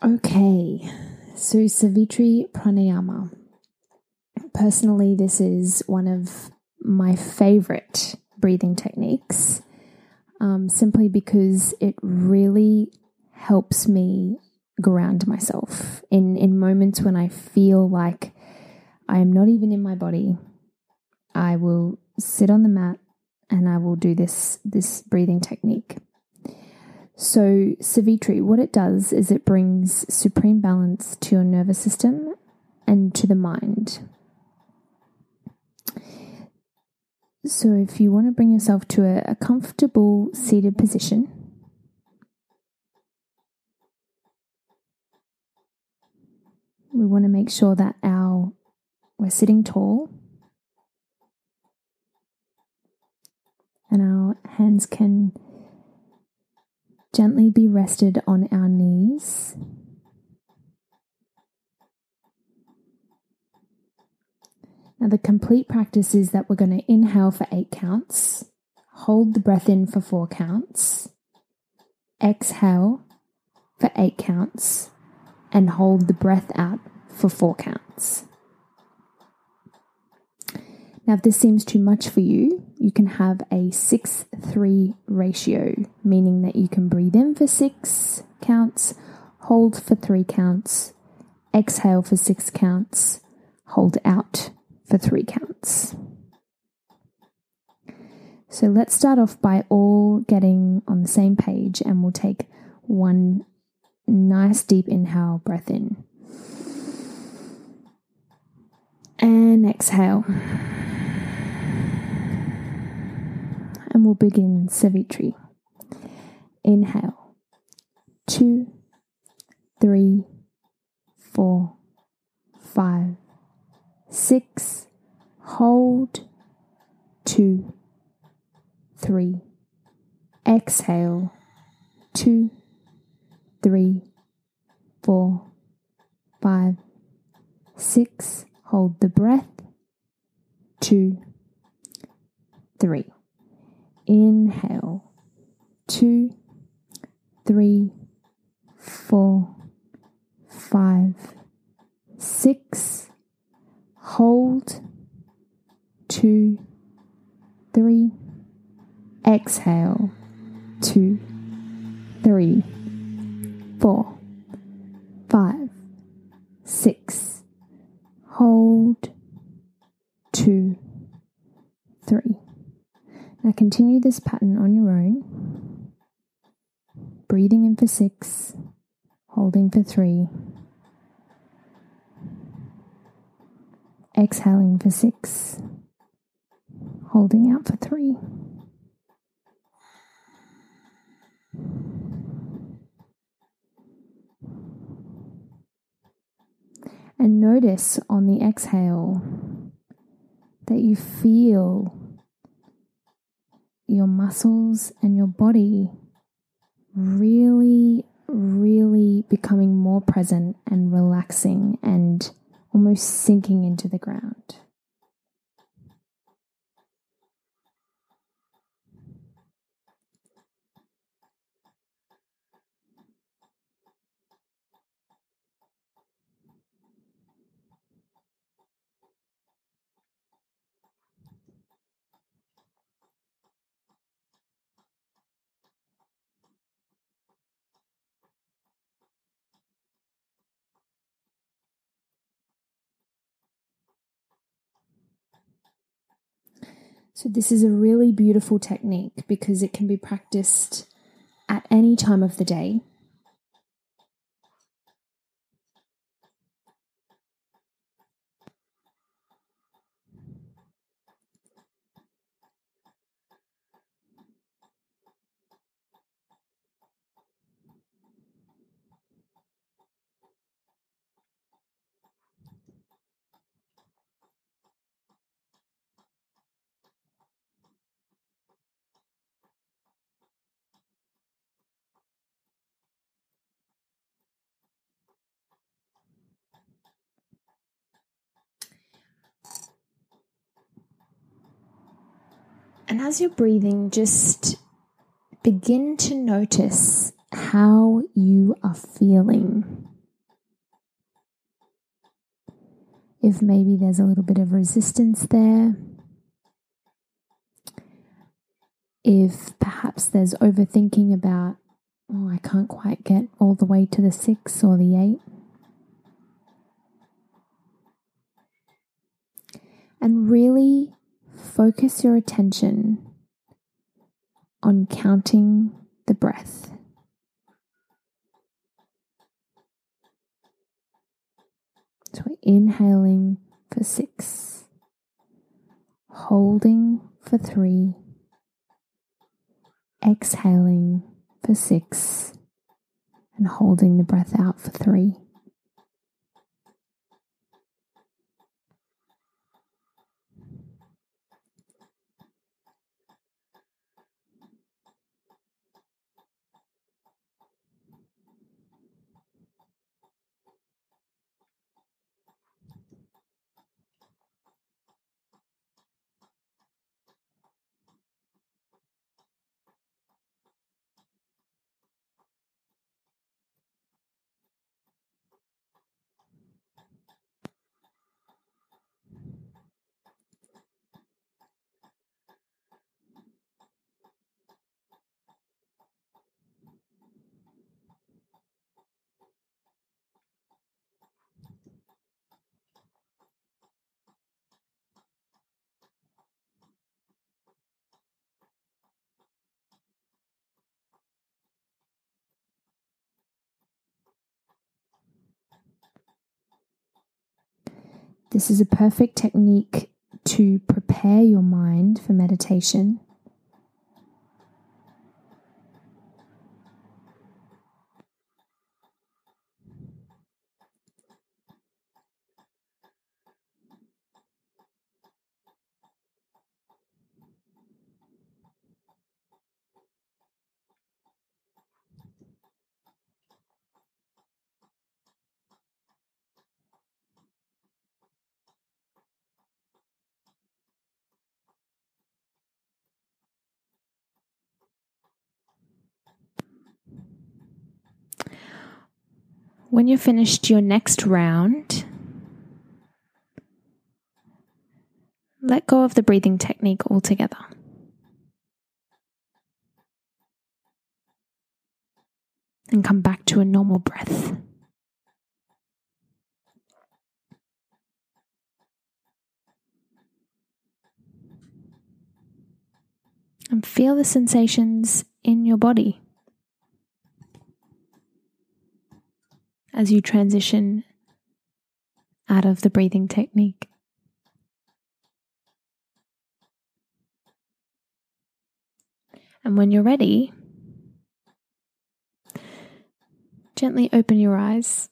Okay, so Savitri Pranayama. Personally, this is one of my favorite breathing techniques um, simply because it really helps me ground myself in, in moments when I feel like I am not even in my body. I will sit on the mat and I will do this, this breathing technique. So, Savitri, what it does is it brings supreme balance to your nervous system and to the mind. So, if you want to bring yourself to a, a comfortable seated position, we want to make sure that our we're sitting tall and our hands can gently be rested on our knees. Now, the complete practice is that we're going to inhale for eight counts, hold the breath in for four counts, exhale for eight counts, and hold the breath out for four counts. Now, if this seems too much for you, you can have a 6 3 ratio, meaning that you can breathe in for six counts, hold for three counts, exhale for six counts, hold out for three counts. So let's start off by all getting on the same page, and we'll take one nice deep inhale, breath in, and exhale. We'll begin Savitri. Inhale, two, three, four, five, six, hold, two, three, exhale, two, three, four, five, six, hold the breath, two, three. Inhale. Two, three, four, five, six. Hold. Two, three. Exhale. Two, three, four, five, six. Hold. Two, three. Now continue this pattern on your own. Breathing in for six, holding for three, exhaling for six, holding out for three. And notice on the exhale that you feel your muscles and your body really, really becoming more present and relaxing and almost sinking into the ground. So, this is a really beautiful technique because it can be practiced at any time of the day. And as you're breathing, just begin to notice how you are feeling. If maybe there's a little bit of resistance there, if perhaps there's overthinking about, oh, I can't quite get all the way to the six or the eight. And really focus your attention on counting the breath. So inhaling for six, holding for three, exhaling for six, and holding the breath out for three. This is a perfect technique to prepare your mind for meditation. When you're finished your next round, let go of the breathing technique altogether. And come back to a normal breath. And feel the sensations in your body. As you transition out of the breathing technique. And when you're ready, gently open your eyes